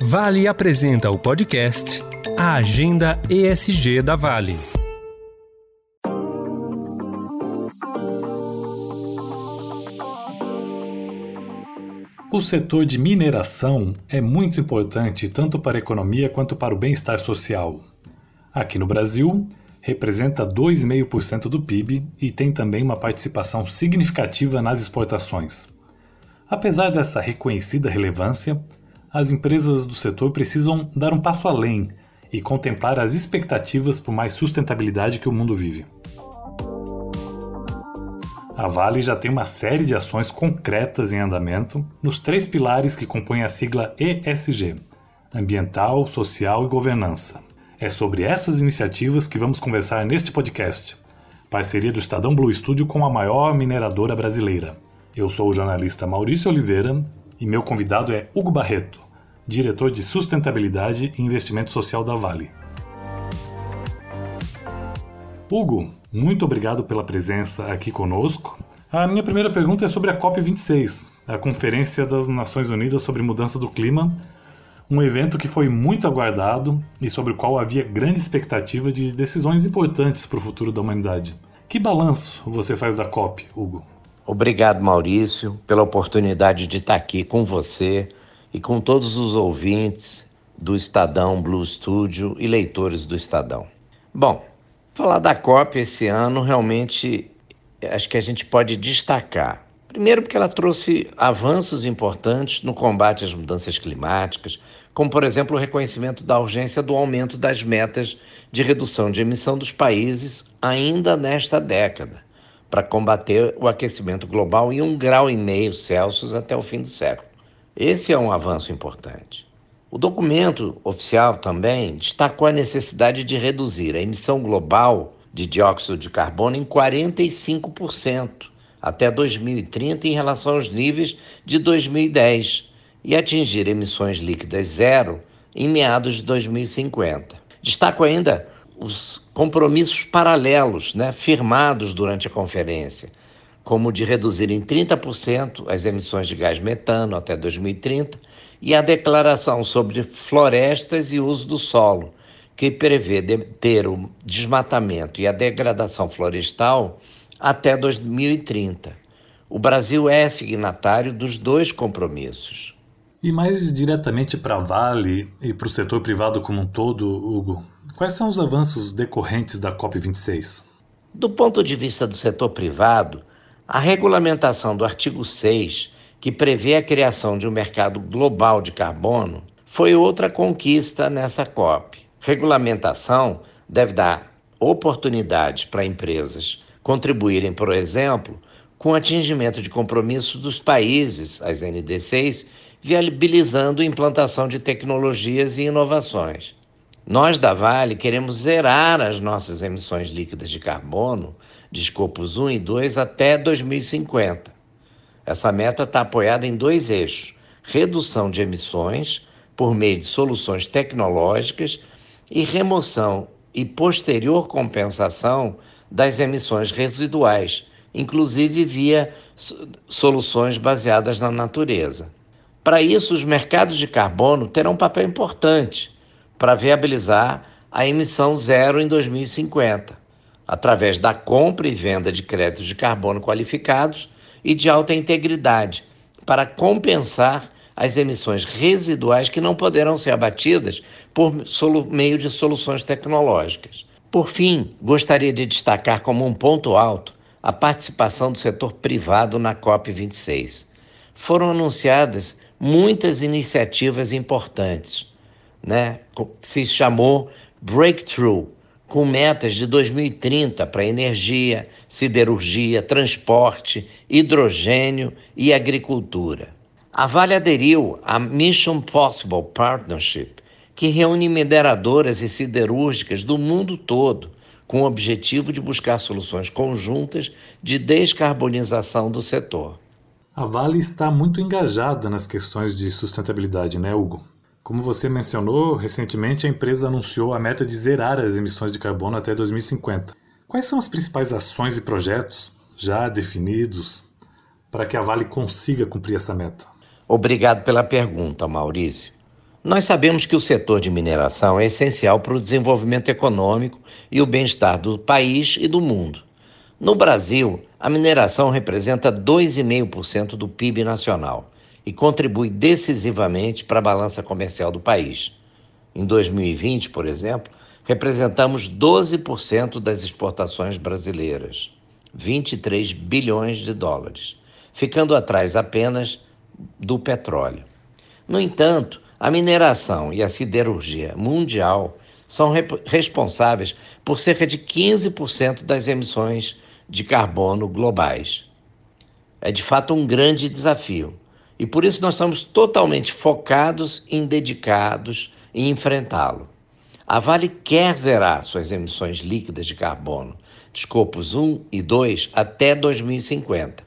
Vale apresenta o podcast A Agenda ESG da Vale. O setor de mineração é muito importante tanto para a economia quanto para o bem-estar social. Aqui no Brasil, representa 2,5% do PIB e tem também uma participação significativa nas exportações. Apesar dessa reconhecida relevância, as empresas do setor precisam dar um passo além e contemplar as expectativas por mais sustentabilidade que o mundo vive. A Vale já tem uma série de ações concretas em andamento nos três pilares que compõem a sigla ESG: ambiental, social e governança. É sobre essas iniciativas que vamos conversar neste podcast, parceria do Estadão Blue Studio com a maior mineradora brasileira. Eu sou o jornalista Maurício Oliveira e meu convidado é Hugo Barreto, diretor de Sustentabilidade e Investimento Social da Vale. Hugo, muito obrigado pela presença aqui conosco. A minha primeira pergunta é sobre a COP26, a Conferência das Nações Unidas sobre Mudança do Clima, um evento que foi muito aguardado e sobre o qual havia grande expectativa de decisões importantes para o futuro da humanidade. Que balanço você faz da COP, Hugo? Obrigado, Maurício, pela oportunidade de estar aqui com você e com todos os ouvintes do Estadão Blue Studio e leitores do Estadão. Bom, falar da COP esse ano realmente acho que a gente pode destacar. Primeiro, porque ela trouxe avanços importantes no combate às mudanças climáticas, como, por exemplo, o reconhecimento da urgência do aumento das metas de redução de emissão dos países ainda nesta década para combater o aquecimento global em um grau e meio Celsius até o fim do século. Esse é um avanço importante. O documento oficial também destacou a necessidade de reduzir a emissão global de dióxido de carbono em 45% até 2030 em relação aos níveis de 2010 e atingir emissões líquidas zero em meados de 2050. Destaco ainda os compromissos paralelos né, firmados durante a conferência, como de reduzir em 30% as emissões de gás metano até 2030 e a declaração sobre florestas e uso do solo, que prevê ter o desmatamento e a degradação florestal até 2030. O Brasil é signatário dos dois compromissos. E mais diretamente para a Vale e para o setor privado como um todo, Hugo, Quais são os avanços decorrentes da COP26? Do ponto de vista do setor privado, a regulamentação do artigo 6, que prevê a criação de um mercado global de carbono, foi outra conquista nessa COP. Regulamentação deve dar oportunidades para empresas contribuírem, por exemplo, com o atingimento de compromissos dos países, as NDCs, viabilizando a implantação de tecnologias e inovações. Nós da Vale queremos zerar as nossas emissões líquidas de carbono de escopos 1 e 2 até 2050. Essa meta está apoiada em dois eixos: redução de emissões por meio de soluções tecnológicas e remoção e posterior compensação das emissões residuais, inclusive via soluções baseadas na natureza. Para isso, os mercados de carbono terão um papel importante para viabilizar a emissão zero em 2050, através da compra e venda de créditos de carbono qualificados e de alta integridade, para compensar as emissões residuais que não poderão ser abatidas por meio de soluções tecnológicas. Por fim, gostaria de destacar como um ponto alto a participação do setor privado na COP26. Foram anunciadas muitas iniciativas importantes né, se chamou Breakthrough, com metas de 2030 para energia, siderurgia, transporte, hidrogênio e agricultura. A Vale aderiu à Mission Possible Partnership, que reúne mineradoras e siderúrgicas do mundo todo, com o objetivo de buscar soluções conjuntas de descarbonização do setor. A Vale está muito engajada nas questões de sustentabilidade, né, Hugo? Como você mencionou, recentemente a empresa anunciou a meta de zerar as emissões de carbono até 2050. Quais são as principais ações e projetos já definidos para que a Vale consiga cumprir essa meta? Obrigado pela pergunta, Maurício. Nós sabemos que o setor de mineração é essencial para o desenvolvimento econômico e o bem-estar do país e do mundo. No Brasil, a mineração representa 2,5% do PIB nacional e contribui decisivamente para a balança comercial do país. Em 2020, por exemplo, representamos 12% das exportações brasileiras, 23 bilhões de dólares, ficando atrás apenas do petróleo. No entanto, a mineração e a siderurgia mundial são responsáveis por cerca de 15% das emissões de carbono globais. É de fato um grande desafio e por isso nós somos totalmente focados e dedicados em enfrentá-lo. A Vale quer zerar suas emissões líquidas de carbono escopos 1 e 2 até 2050.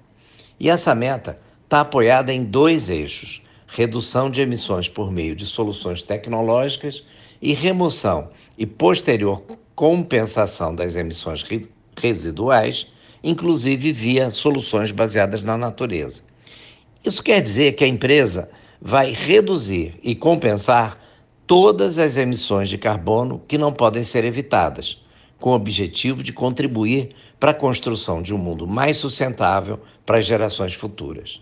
E essa meta está apoiada em dois eixos: redução de emissões por meio de soluções tecnológicas e remoção e posterior compensação das emissões residuais, inclusive via soluções baseadas na natureza. Isso quer dizer que a empresa vai reduzir e compensar todas as emissões de carbono que não podem ser evitadas, com o objetivo de contribuir para a construção de um mundo mais sustentável para as gerações futuras.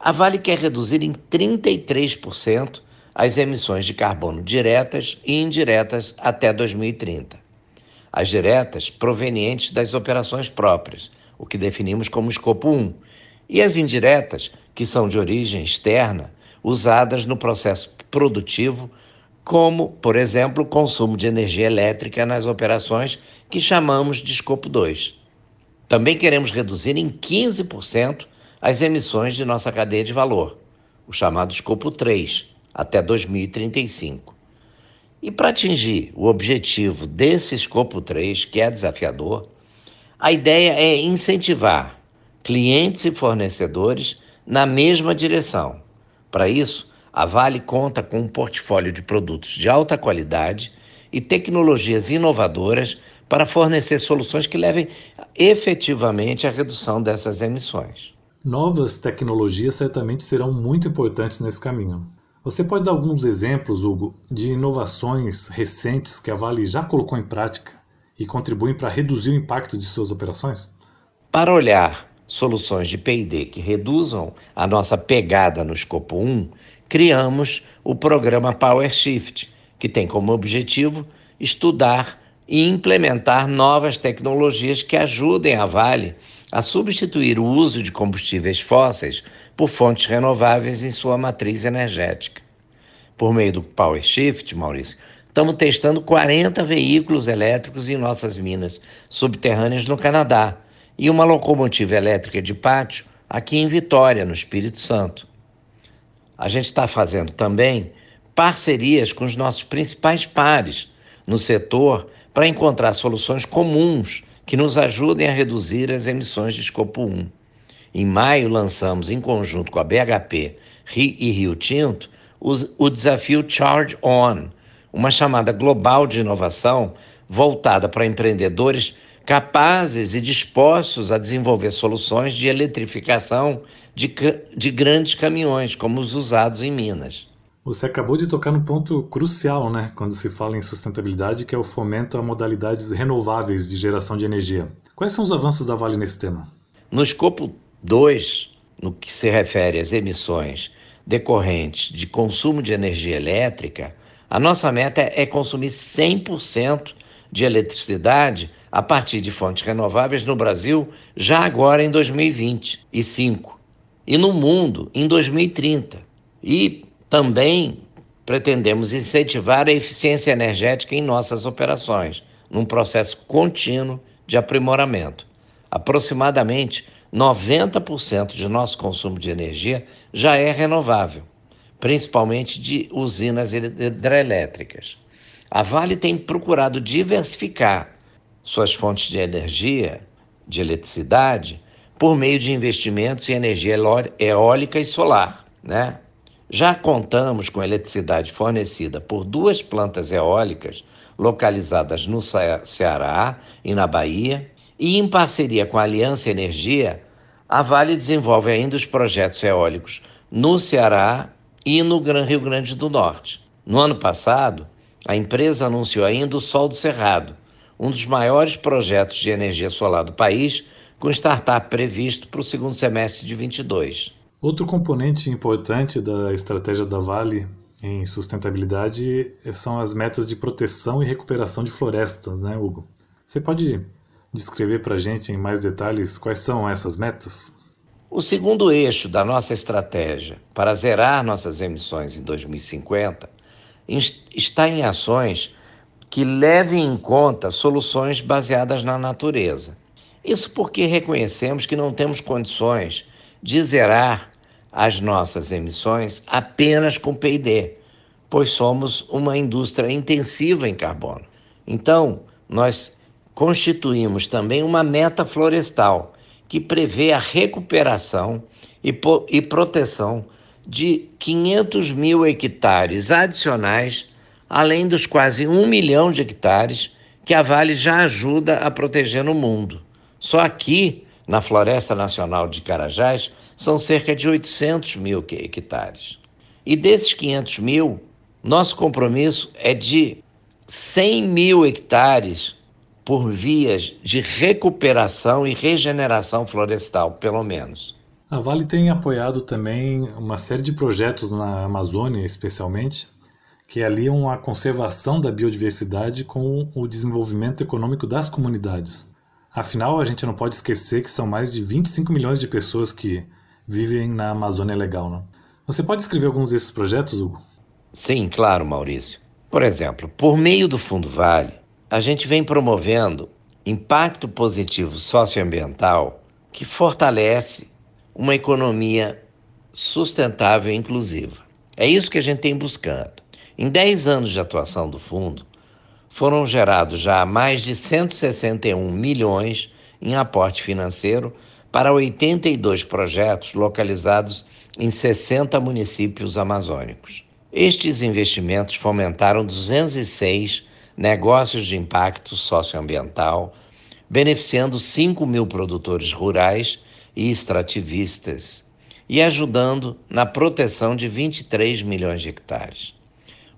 A Vale quer reduzir em 33% as emissões de carbono diretas e indiretas até 2030. As diretas provenientes das operações próprias, o que definimos como escopo 1, e as indiretas, que são de origem externa, usadas no processo produtivo, como, por exemplo, o consumo de energia elétrica nas operações que chamamos de escopo 2. Também queremos reduzir em 15% as emissões de nossa cadeia de valor, o chamado escopo 3, até 2035. E para atingir o objetivo desse escopo 3, que é desafiador, a ideia é incentivar clientes e fornecedores na mesma direção. Para isso, a Vale conta com um portfólio de produtos de alta qualidade e tecnologias inovadoras para fornecer soluções que levem efetivamente à redução dessas emissões. Novas tecnologias certamente serão muito importantes nesse caminho. Você pode dar alguns exemplos, Hugo, de inovações recentes que a Vale já colocou em prática e contribuem para reduzir o impacto de suas operações? Para olhar soluções de PD que reduzam a nossa pegada no escopo 1, criamos o programa Power Shift, que tem como objetivo estudar e implementar novas tecnologias que ajudem a Vale a substituir o uso de combustíveis fósseis por fontes renováveis em sua matriz energética. Por meio do Power Shift, Maurício, estamos testando 40 veículos elétricos em nossas minas subterrâneas no Canadá e uma locomotiva elétrica de pátio aqui em Vitória, no Espírito Santo. A gente está fazendo também parcerias com os nossos principais pares no setor para encontrar soluções comuns que nos ajudem a reduzir as emissões de escopo 1. Em maio, lançamos, em conjunto com a BHP e Rio Tinto, o desafio Charge On, uma chamada global de inovação voltada para empreendedores capazes e dispostos a desenvolver soluções de eletrificação de, de grandes caminhões, como os usados em Minas. Você acabou de tocar no ponto crucial, né, quando se fala em sustentabilidade, que é o fomento a modalidades renováveis de geração de energia. Quais são os avanços da Vale nesse tema? No escopo 2, no que se refere às emissões decorrentes de consumo de energia elétrica, a nossa meta é consumir 100% de eletricidade a partir de fontes renováveis no Brasil já agora em 2025 e no mundo em 2030. E também pretendemos incentivar a eficiência energética em nossas operações, num processo contínuo de aprimoramento. Aproximadamente 90% de nosso consumo de energia já é renovável, principalmente de usinas hidrelétricas. A Vale tem procurado diversificar suas fontes de energia, de eletricidade, por meio de investimentos em energia eólica e solar, né? Já contamos com eletricidade fornecida por duas plantas eólicas localizadas no Ceará e na Bahia, e em parceria com a Aliança Energia, a Vale desenvolve ainda os projetos eólicos no Ceará e no Rio Grande do Norte. No ano passado, a empresa anunciou ainda o Sol do Cerrado, um dos maiores projetos de energia solar do país, com startup previsto para o segundo semestre de 22. Outro componente importante da estratégia da Vale em sustentabilidade são as metas de proteção e recuperação de florestas, né, Hugo? Você pode descrever para a gente em mais detalhes quais são essas metas? O segundo eixo da nossa estratégia para zerar nossas emissões em 2050 está em ações que levem em conta soluções baseadas na natureza. Isso porque reconhecemos que não temos condições de zerar as nossas emissões apenas com PID, pois somos uma indústria intensiva em carbono. Então, nós constituímos também uma meta florestal que prevê a recuperação e, e proteção de 500 mil hectares adicionais, além dos quase um milhão de hectares que a Vale já ajuda a proteger no mundo. Só aqui, na Floresta Nacional de Carajás, são cerca de 800 mil hectares. E desses 500 mil, nosso compromisso é de 100 mil hectares por vias de recuperação e regeneração florestal, pelo menos. A Vale tem apoiado também uma série de projetos na Amazônia, especialmente, que aliam a conservação da biodiversidade com o desenvolvimento econômico das comunidades. Afinal, a gente não pode esquecer que são mais de 25 milhões de pessoas que vivem na Amazônia Legal. Não? Você pode escrever alguns desses projetos, Hugo? Sim, claro, Maurício. Por exemplo, por meio do Fundo Vale, a gente vem promovendo impacto positivo socioambiental que fortalece uma economia sustentável e inclusiva. É isso que a gente tem buscado. Em 10 anos de atuação do fundo, foram gerados já mais de 161 milhões em aporte financeiro para 82 projetos localizados em 60 municípios amazônicos. Estes investimentos fomentaram 206 negócios de impacto socioambiental, beneficiando 5 mil produtores rurais e extrativistas e ajudando na proteção de 23 milhões de hectares.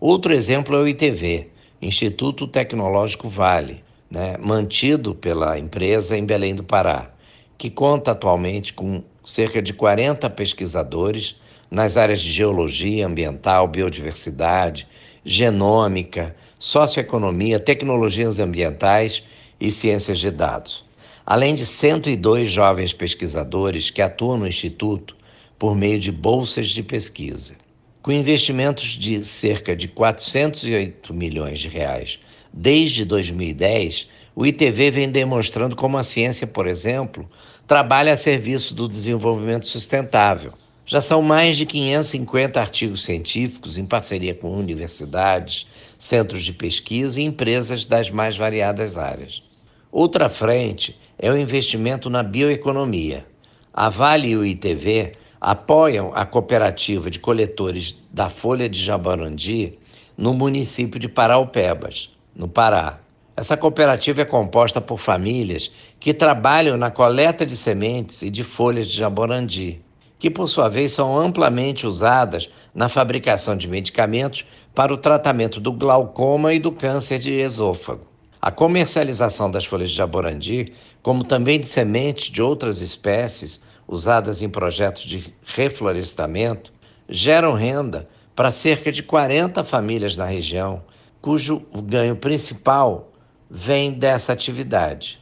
Outro exemplo é o ITV, Instituto Tecnológico Vale, né, mantido pela empresa em Belém do Pará, que conta atualmente com cerca de 40 pesquisadores nas áreas de geologia ambiental, biodiversidade, genômica, socioeconomia, tecnologias ambientais e ciências de dados além de 102 jovens pesquisadores que atuam no Instituto por meio de bolsas de pesquisa. Com investimentos de cerca de 408 milhões de reais desde 2010, o ITV vem demonstrando como a ciência, por exemplo, trabalha a serviço do desenvolvimento sustentável. Já são mais de 550 artigos científicos em parceria com universidades, centros de pesquisa e empresas das mais variadas áreas. Outra frente é o investimento na bioeconomia. A Vale e o ITV apoiam a cooperativa de coletores da Folha de Jabarandi no município de Paraupebas, no Pará. Essa cooperativa é composta por famílias que trabalham na coleta de sementes e de folhas de jaborandi, que por sua vez são amplamente usadas na fabricação de medicamentos para o tratamento do glaucoma e do câncer de esôfago. A comercialização das folhas de jaborandi, como também de sementes de outras espécies usadas em projetos de reflorestamento, geram renda para cerca de 40 famílias na região, cujo ganho principal vem dessa atividade.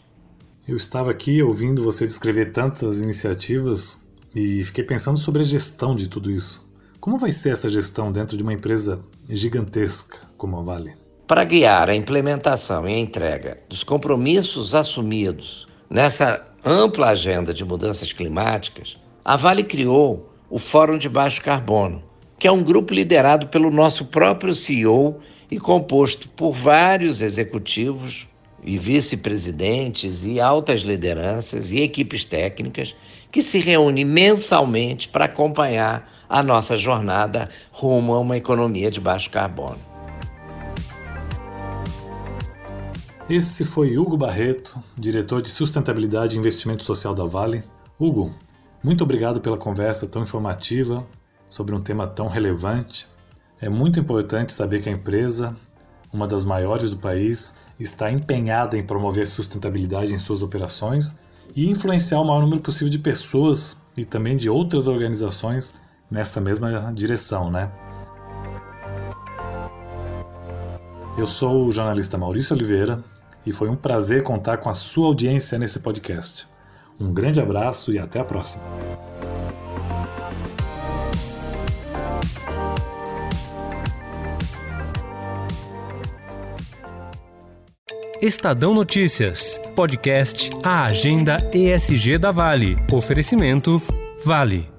Eu estava aqui ouvindo você descrever tantas iniciativas e fiquei pensando sobre a gestão de tudo isso. Como vai ser essa gestão dentro de uma empresa gigantesca como a Vale? Para guiar a implementação e a entrega dos compromissos assumidos nessa ampla agenda de mudanças climáticas, a Vale criou o Fórum de Baixo Carbono, que é um grupo liderado pelo nosso próprio CEO e composto por vários executivos e vice-presidentes e altas lideranças e equipes técnicas que se reúnem mensalmente para acompanhar a nossa jornada rumo a uma economia de baixo carbono. Esse foi Hugo Barreto, diretor de Sustentabilidade e Investimento Social da Vale. Hugo, muito obrigado pela conversa tão informativa sobre um tema tão relevante, é muito importante saber que a empresa, uma das maiores do país, está empenhada em promover sustentabilidade em suas operações e influenciar o maior número possível de pessoas e também de outras organizações nessa mesma direção, né? Eu sou o jornalista Maurício Oliveira e foi um prazer contar com a sua audiência nesse podcast. Um grande abraço e até a próxima. Estadão Notícias, podcast A Agenda ESG da Vale. Oferecimento Vale.